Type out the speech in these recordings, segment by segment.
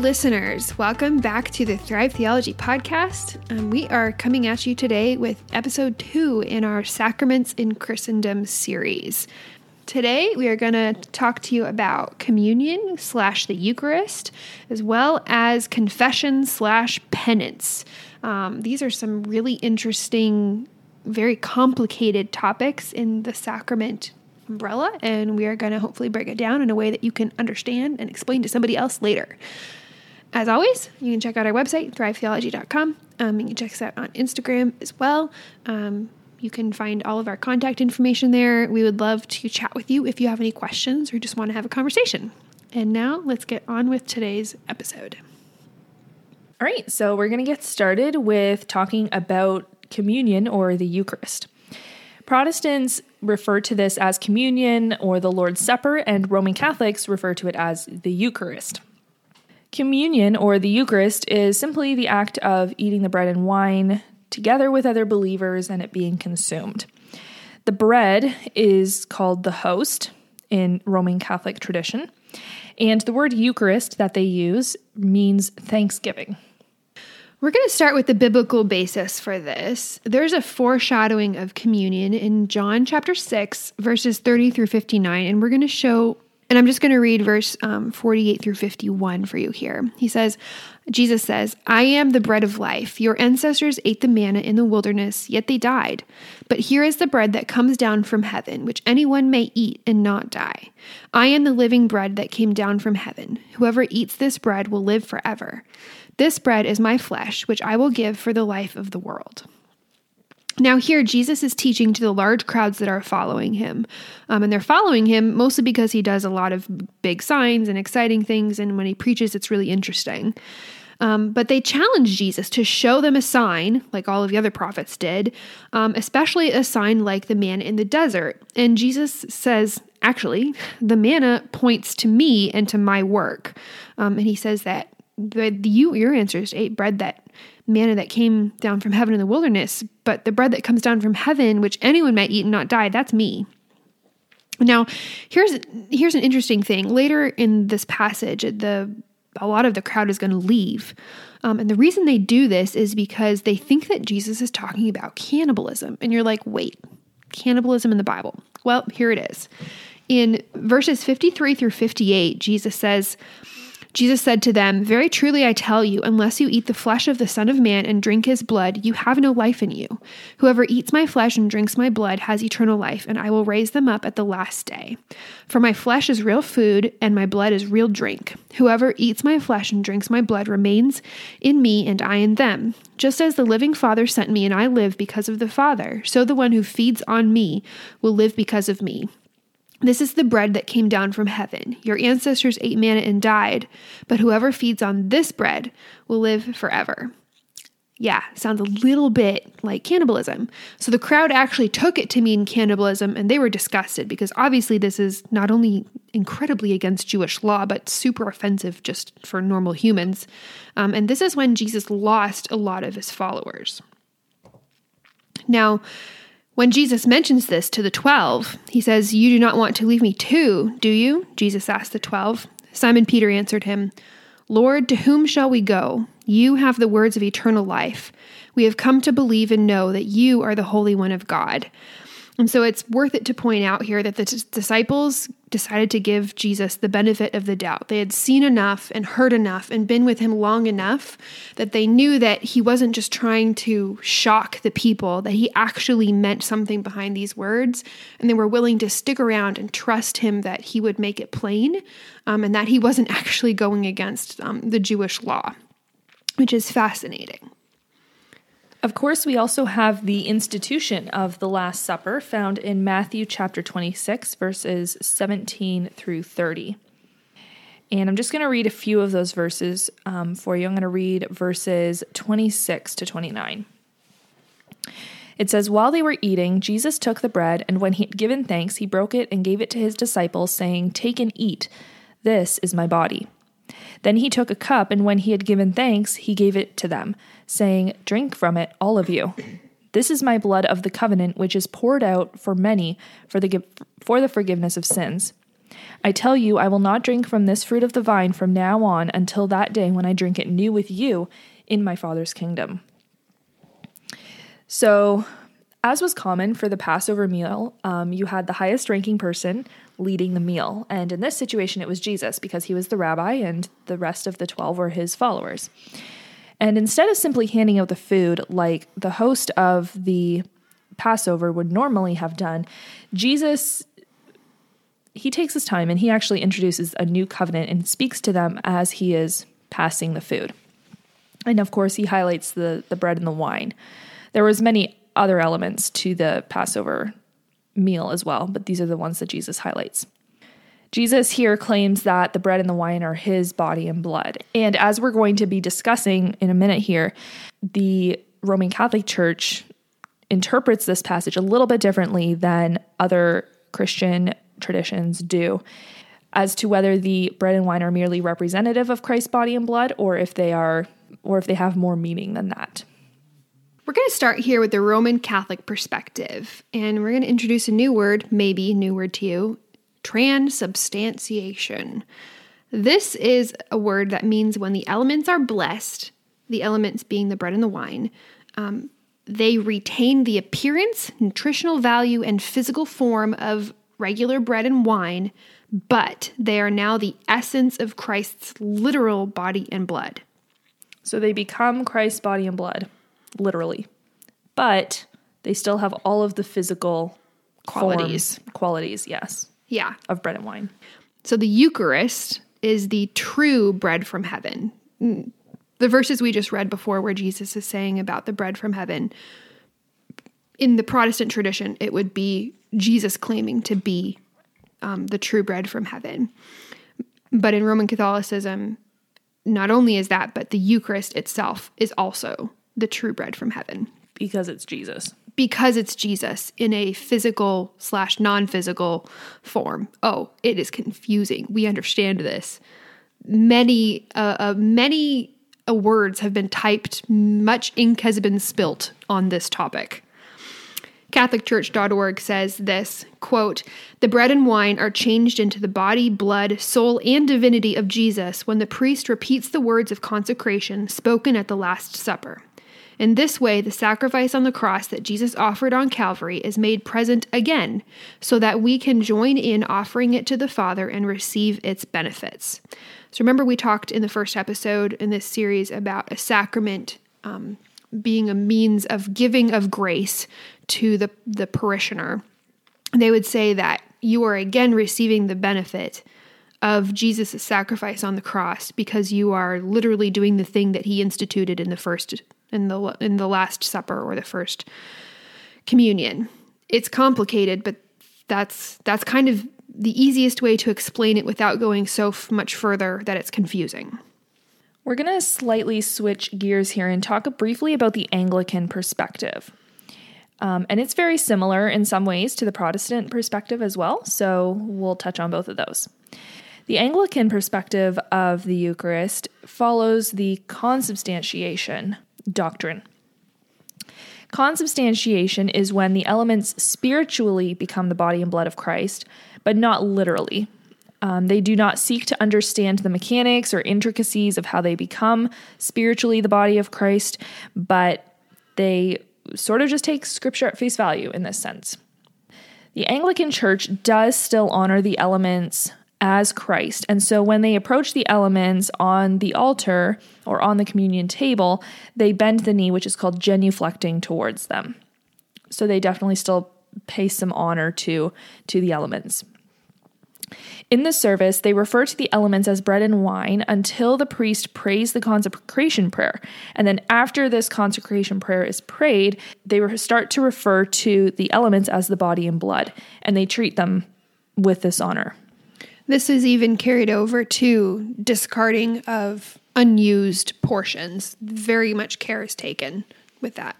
Listeners. Welcome back to the Thrive Theology Podcast. Um, we are coming at you today with episode two in our Sacraments in Christendom series. Today, we are going to talk to you about communion slash the Eucharist, as well as confession slash penance. Um, these are some really interesting, very complicated topics in the sacrament umbrella, and we are going to hopefully break it down in a way that you can understand and explain to somebody else later. As always, you can check out our website, thrivetheology.com. Um, you can check us out on Instagram as well. Um, you can find all of our contact information there. We would love to chat with you if you have any questions or just want to have a conversation. And now let's get on with today's episode. All right, so we're going to get started with talking about communion or the Eucharist. Protestants refer to this as communion or the Lord's Supper, and Roman Catholics refer to it as the Eucharist. Communion or the Eucharist is simply the act of eating the bread and wine together with other believers and it being consumed. The bread is called the host in Roman Catholic tradition, and the word Eucharist that they use means thanksgiving. We're going to start with the biblical basis for this. There's a foreshadowing of communion in John chapter 6, verses 30 through 59, and we're going to show, and I'm just going to read verse um, 48 through 51 for you here. He says, Jesus says, I am the bread of life. Your ancestors ate the manna in the wilderness, yet they died. But here is the bread that comes down from heaven, which anyone may eat and not die. I am the living bread that came down from heaven. Whoever eats this bread will live forever. This bread is my flesh, which I will give for the life of the world. Now, here, Jesus is teaching to the large crowds that are following him. Um, and they're following him mostly because he does a lot of big signs and exciting things. And when he preaches, it's really interesting. Um, but they challenge Jesus to show them a sign, like all of the other prophets did, um, especially a sign like the manna in the desert. And Jesus says, actually, the manna points to me and to my work. Um, and he says that the, you your ancestors ate bread that manna that came down from heaven in the wilderness, but the bread that comes down from heaven, which anyone might eat and not die, that's me. Now, here's here's an interesting thing. Later in this passage, the a lot of the crowd is going to leave. Um, and the reason they do this is because they think that Jesus is talking about cannibalism. And you're like, wait, cannibalism in the Bible? Well, here it is. In verses 53 through 58, Jesus says, Jesus said to them, Very truly I tell you, unless you eat the flesh of the Son of Man and drink his blood, you have no life in you. Whoever eats my flesh and drinks my blood has eternal life, and I will raise them up at the last day. For my flesh is real food, and my blood is real drink. Whoever eats my flesh and drinks my blood remains in me, and I in them. Just as the living Father sent me, and I live because of the Father, so the one who feeds on me will live because of me. This is the bread that came down from heaven. Your ancestors ate manna and died, but whoever feeds on this bread will live forever. Yeah, sounds a little bit like cannibalism. So the crowd actually took it to mean cannibalism and they were disgusted because obviously this is not only incredibly against Jewish law, but super offensive just for normal humans. Um, and this is when Jesus lost a lot of his followers. Now, when Jesus mentions this to the twelve, he says, You do not want to leave me too, do you? Jesus asked the twelve. Simon Peter answered him, Lord, to whom shall we go? You have the words of eternal life. We have come to believe and know that you are the Holy One of God. And so it's worth it to point out here that the t- disciples decided to give Jesus the benefit of the doubt. They had seen enough and heard enough and been with him long enough that they knew that he wasn't just trying to shock the people, that he actually meant something behind these words. And they were willing to stick around and trust him that he would make it plain um, and that he wasn't actually going against um, the Jewish law, which is fascinating. Of course, we also have the institution of the Last Supper found in Matthew chapter 26, verses 17 through 30. And I'm just going to read a few of those verses um, for you. I'm going to read verses 26 to 29. It says, While they were eating, Jesus took the bread, and when he had given thanks, he broke it and gave it to his disciples, saying, Take and eat. This is my body. Then he took a cup, and when he had given thanks, he gave it to them, saying, Drink from it, all of you. This is my blood of the covenant, which is poured out for many for the, for the forgiveness of sins. I tell you, I will not drink from this fruit of the vine from now on until that day when I drink it new with you in my Father's kingdom. So, as was common for the Passover meal, um, you had the highest ranking person leading the meal. And in this situation, it was Jesus because he was the rabbi and the rest of the 12 were his followers. And instead of simply handing out the food like the host of the Passover would normally have done, Jesus he takes his time and he actually introduces a new covenant and speaks to them as he is passing the food. And of course, he highlights the the bread and the wine. There was many other elements to the Passover meal as well, but these are the ones that Jesus highlights. Jesus here claims that the bread and the wine are his body and blood. And as we're going to be discussing in a minute here, the Roman Catholic Church interprets this passage a little bit differently than other Christian traditions do as to whether the bread and wine are merely representative of Christ's body and blood or if they are or if they have more meaning than that. We're going to start here with the Roman Catholic perspective, and we're going to introduce a new word, maybe new word to you, transubstantiation. This is a word that means when the elements are blessed, the elements being the bread and the wine, um, they retain the appearance, nutritional value, and physical form of regular bread and wine, but they are now the essence of Christ's literal body and blood. So they become Christ's body and blood, literally. But they still have all of the physical Qualities. forms- qualities, yes, Yeah. of bread and wine. So the Eucharist is the true bread from heaven. Mm, The verses we just read before, where Jesus is saying about the bread from heaven, in the Protestant tradition, it would be Jesus claiming to be um, the true bread from heaven. But in Roman Catholicism, not only is that, but the Eucharist itself is also the true bread from heaven Because it's Jesus. because it's Jesus in a physical slash non physical form. Oh, it is confusing. We understand this. Many, uh, uh, many uh, words have been typed, much ink has been spilt on this topic. CatholicChurch.org says this quote, The bread and wine are changed into the body, blood, soul, and divinity of Jesus when the priest repeats the words of consecration spoken at the Last Supper. In this way, the sacrifice on the cross that Jesus offered on Calvary is made present again, so that we can join in offering it to the Father and receive its benefits. So, remember, we talked in the first episode in this series about a sacrament um, being a means of giving of grace to the, the parishioner. They would say that you are again receiving the benefit of Jesus' sacrifice on the cross because you are literally doing the thing that he instituted in the first in the in the last supper or the first communion. It's complicated, but that's that's kind of the easiest way to explain it without going so f- much further that it's confusing. We're going to slightly switch gears here and talk briefly about the Anglican perspective. Um, and it's very similar in some ways to the Protestant perspective as well. So we'll touch on both of those. The Anglican perspective of the Eucharist follows the consubstantiation doctrine. Consubstantiation is when the elements spiritually become the body and blood of Christ, but not literally. Um, they do not seek to understand the mechanics or intricacies of how they become spiritually the body of Christ, but they sort of just take scripture at face value in this sense. The Anglican Church does still honor the elements as Christ. And so when they approach the elements on the altar or on the communion table, they bend the knee, which is called genuflecting towards them. So they definitely still pay some honor to to the elements. In the service, they refer to the elements as bread and wine until the priest prays the consecration prayer. And then, after this consecration prayer is prayed, they start to refer to the elements as the body and blood, and they treat them with this honor. This is even carried over to discarding of unused portions. Very much care is taken with that.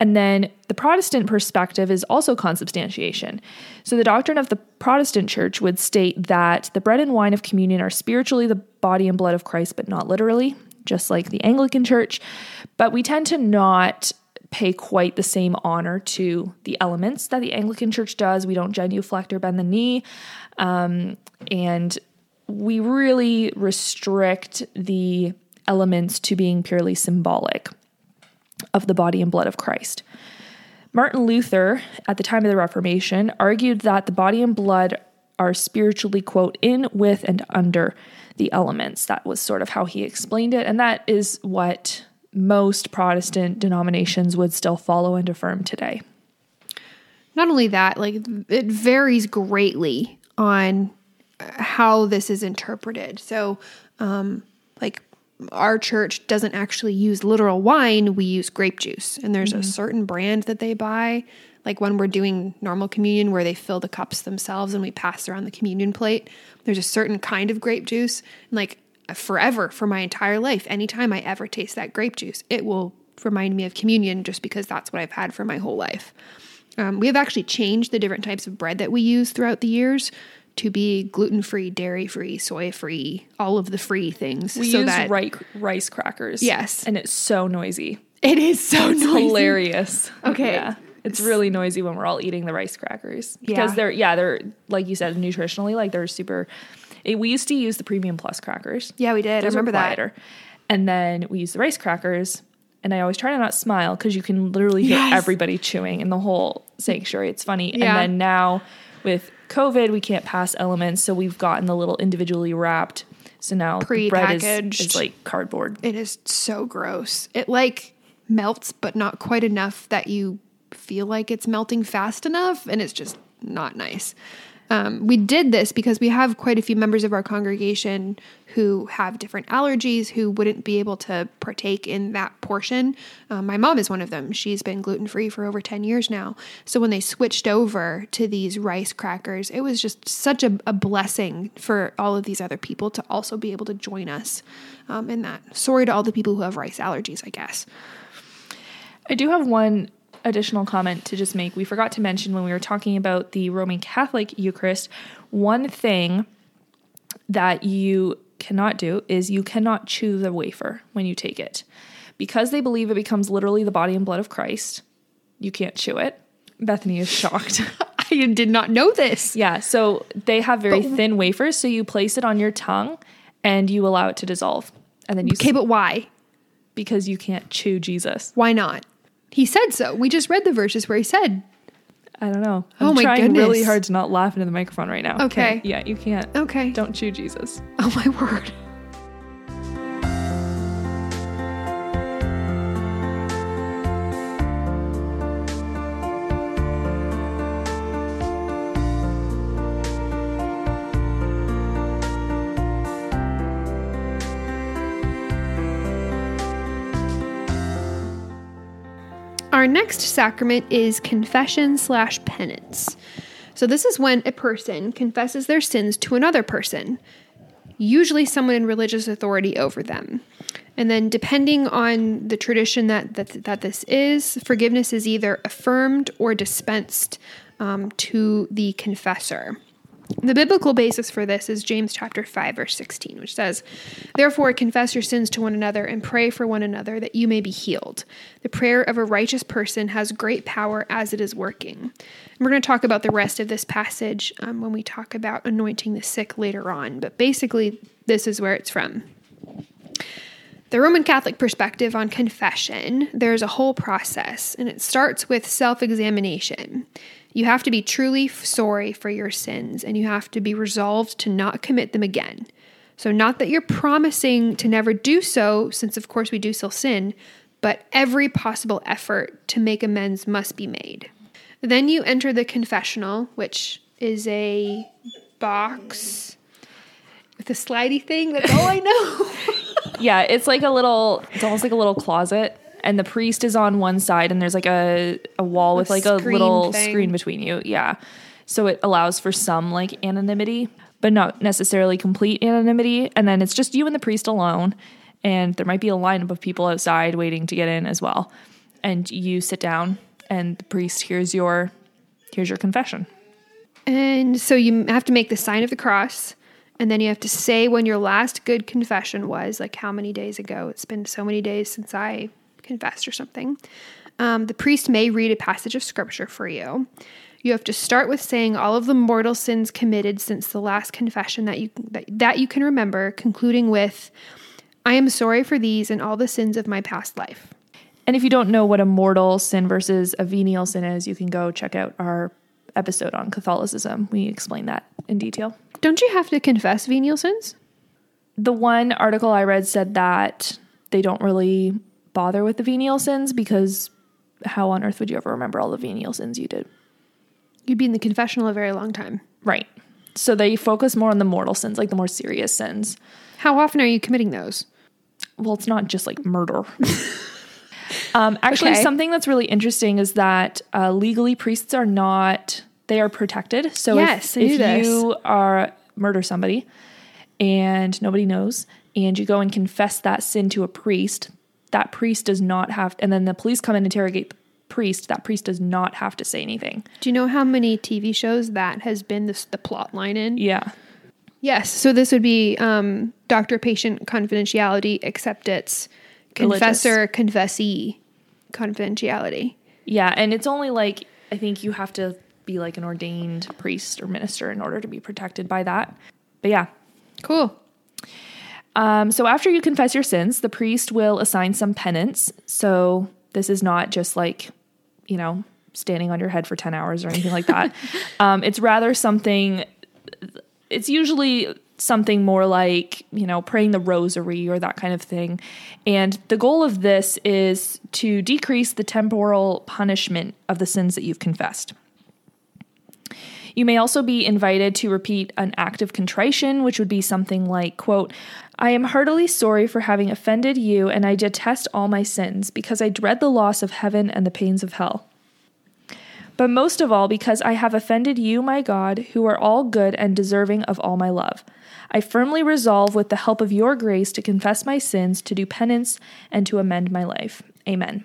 And then the Protestant perspective is also consubstantiation. So the doctrine of the Protestant church would state that the bread and wine of communion are spiritually the body and blood of Christ, but not literally, just like the Anglican church. But we tend to not pay quite the same honor to the elements that the Anglican Church does. We don't genuflect or bend the knee. Um, and we really restrict the elements to being purely symbolic of the body and blood of Christ. Martin Luther, at the time of the Reformation, argued that the body and blood are spiritually, quote, in, with, and under the elements. That was sort of how he explained it. And that is what most Protestant denominations would still follow and affirm today. Not only that, like it varies greatly on how this is interpreted. So, um, like our church doesn't actually use literal wine, we use grape juice. And there's mm-hmm. a certain brand that they buy, like when we're doing normal communion where they fill the cups themselves and we pass around the communion plate. There's a certain kind of grape juice. And like forever, for my entire life, anytime I ever taste that grape juice, it will remind me of communion just because that's what I've had for my whole life. Um, we have actually changed the different types of bread that we use throughout the years to be gluten free, dairy free, soy free, all of the free things. We so use that, rice, rice crackers. Yes. And it's so noisy. It is so it's noisy. hilarious. Okay. Yeah. It's really noisy when we're all eating the rice crackers because yeah. they're yeah they're like you said nutritionally like they're super. It, we used to use the premium plus crackers. Yeah, we did. Those I remember that. And then we used the rice crackers, and I always try to not smile because you can literally hear yes. everybody chewing in the whole sanctuary. It's funny. Yeah. And then now with COVID, we can't pass elements, so we've gotten the little individually wrapped. So now the bread is, is like cardboard. It is so gross. It like melts, but not quite enough that you feel like it's melting fast enough, and it's just not nice. Um, we did this because we have quite a few members of our congregation who have different allergies who wouldn't be able to partake in that portion. Um, my mom is one of them. She's been gluten free for over 10 years now. So when they switched over to these rice crackers, it was just such a, a blessing for all of these other people to also be able to join us um, in that. Sorry to all the people who have rice allergies, I guess. I do have one additional comment to just make. We forgot to mention when we were talking about the Roman Catholic Eucharist, one thing that you cannot do is you cannot chew the wafer when you take it. Because they believe it becomes literally the body and blood of Christ, you can't chew it. Bethany is shocked. I did not know this. Yeah, so they have very but, thin wafers, so you place it on your tongue and you allow it to dissolve. And then you Okay, but why? Because you can't chew Jesus. Why not? He said so. We just read the verses where he said. I don't know. Oh I'm oh my trying goodness. really hard to not laugh into the microphone right now. Okay. Yeah, you can't. Okay. Don't chew Jesus. Oh my word. Our next sacrament is confession slash penance. So, this is when a person confesses their sins to another person, usually someone in religious authority over them. And then, depending on the tradition that, that, that this is, forgiveness is either affirmed or dispensed um, to the confessor. The biblical basis for this is James chapter 5 verse 16, which says, "Therefore confess your sins to one another and pray for one another that you may be healed. The prayer of a righteous person has great power as it is working." And we're going to talk about the rest of this passage um, when we talk about anointing the sick later on, but basically this is where it's from. The Roman Catholic perspective on confession, there's a whole process, and it starts with self examination. You have to be truly sorry for your sins and you have to be resolved to not commit them again. So, not that you're promising to never do so, since of course we do still sin, but every possible effort to make amends must be made. Then you enter the confessional, which is a box with a slidey thing. That's all I know. yeah, it's like a little, it's almost like a little closet and the priest is on one side and there's like a, a wall with like a little thing. screen between you. Yeah. So it allows for some like anonymity, but not necessarily complete anonymity. And then it's just you and the priest alone. And there might be a lineup of people outside waiting to get in as well. And you sit down and the priest hears your here's your confession. And so you have to make the sign of the cross. And then you have to say when your last good confession was, like how many days ago. It's been so many days since I confessed or something. Um, the priest may read a passage of scripture for you. You have to start with saying all of the mortal sins committed since the last confession that you that, that you can remember, concluding with, "I am sorry for these and all the sins of my past life." And if you don't know what a mortal sin versus a venial sin is, you can go check out our episode on Catholicism. We explain that in detail. Don't you have to confess venial sins? The one article I read said that they don't really bother with the venial sins because how on earth would you ever remember all the venial sins you did? You'd be in the confessional a very long time. Right. So they focus more on the mortal sins, like the more serious sins. How often are you committing those? Well, it's not just like murder. um, actually, Okay. something that's really interesting is that uh, legally priests are not they are protected. So Yes, if, if you are murder somebody and nobody knows, and you go and confess that sin to a priest, that priest does not have, and then the police come and interrogate the priest. That priest does not have to say anything. Do you know how many TV shows that has been this, the plot line in? Yeah, Yes. So this would be um, doctor patient confidentiality, except it's confessor confessee confidentiality. yeah, and it's only like I think you have to be like an ordained priest or minister in order to be protected by that. But yeah, Cool. Um, so after you confess your sins, the priest will assign some penance. So this is not just like, you know, standing on your head for 10 hours or anything like that. um, it's rather something, it's usually something more like, you know, praying the rosary or that kind of thing. And the goal of this is to decrease the temporal punishment of the sins that you've confessed. You may also be invited to repeat an act of contrition, which would be something like, quote, I am heartily sorry for having offended you, and I detest all my sins, because I dread the loss of heaven and the pains of hell. But most of all, because I have offended you, my God, who are all good and deserving of all my love. I firmly resolve, with the help of your grace, to confess my sins, to do penance, and to amend my life. Amen.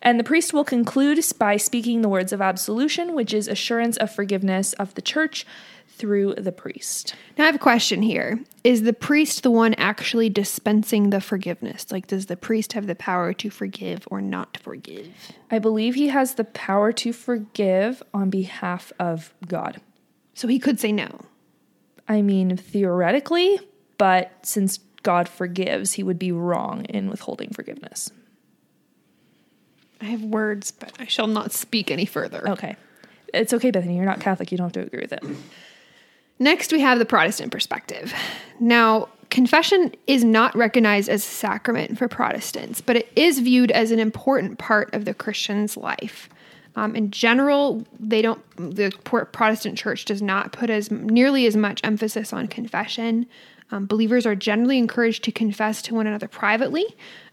And the priest will conclude by speaking the words of absolution, which is assurance of forgiveness of the church through the priest. Now I have a question here. Is the priest the one actually dispensing the forgiveness? Like, does the priest have the power to forgive or not to forgive? I believe he has the power to forgive on behalf of God. So he could say no. I mean, theoretically, but since God forgives, he would be wrong in withholding forgiveness. I have words, but I shall not speak any further. Okay. It's okay, Bethany. You're not Catholic. You don't have to agree with it. Next, we have the Protestant perspective. Now, confession is not recognized as a sacrament for Protestants, but it is viewed as an important part of the Christian's life. Um, in general, they don't. The Protestant Church does not put as nearly as much emphasis on confession. Um, believers are generally encouraged to confess to one another privately,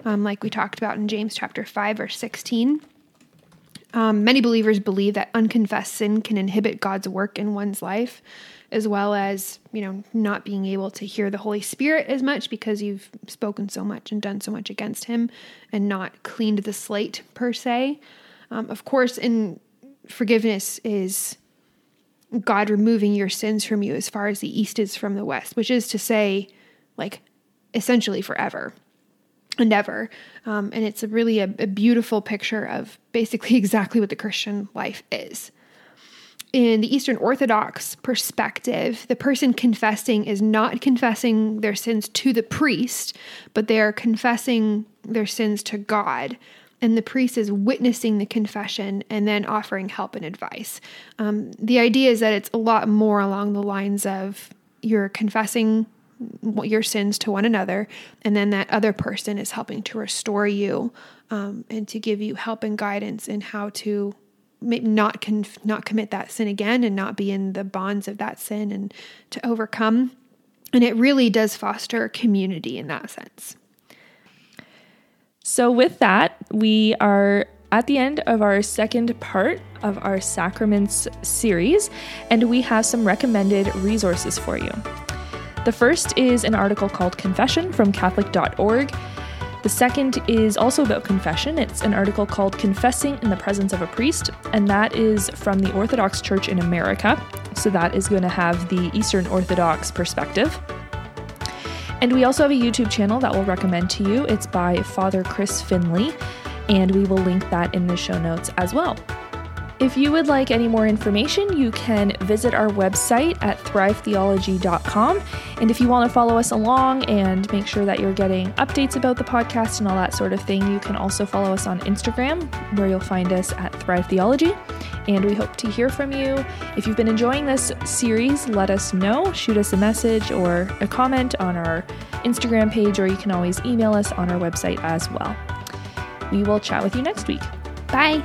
um, like we talked about in James chapter five, verse sixteen. Um, many believers believe that unconfessed sin can inhibit God's work in one's life, as well as, you know, not being able to hear the Holy Spirit as much because you've spoken so much and done so much against Him and not cleaned the slate per se. Um, of course, in forgiveness is God removing your sins from you as far as the east is from the west, which is to say, like, essentially forever and ever. Um, and it's a really a, a beautiful picture of basically exactly what the Christian life is. In the Eastern Orthodox perspective, the person confessing is not confessing their sins to the priest, but they are confessing their sins to God. And the priest is witnessing the confession and then offering help and advice. Um, the idea is that it's a lot more along the lines of you're confessing your sins to one another, and then that other person is helping to restore you um, and to give you help and guidance in how to not conf- not commit that sin again and not be in the bonds of that sin and to overcome. And it really does foster community in that sense. So, with that, we are at the end of our second part of our sacraments series, and we have some recommended resources for you. The first is an article called Confession from Catholic.org. The second is also about confession. It's an article called Confessing in the Presence of a Priest, and that is from the Orthodox Church in America. So that is going to have the Eastern Orthodox perspective. And we also have a YouTube channel that we'll recommend to you. It's by Father Chris Finley, and we will link that in the show notes as well. If you would like any more information, you can visit our website at thrivetheology.com. And if you want to follow us along and make sure that you're getting updates about the podcast and all that sort of thing, you can also follow us on Instagram, where you'll find us at Thrive Theology. And we hope to hear from you. If you've been enjoying this series, let us know. Shoot us a message or a comment on our Instagram page, or you can always email us on our website as well. We will chat with you next week. Bye.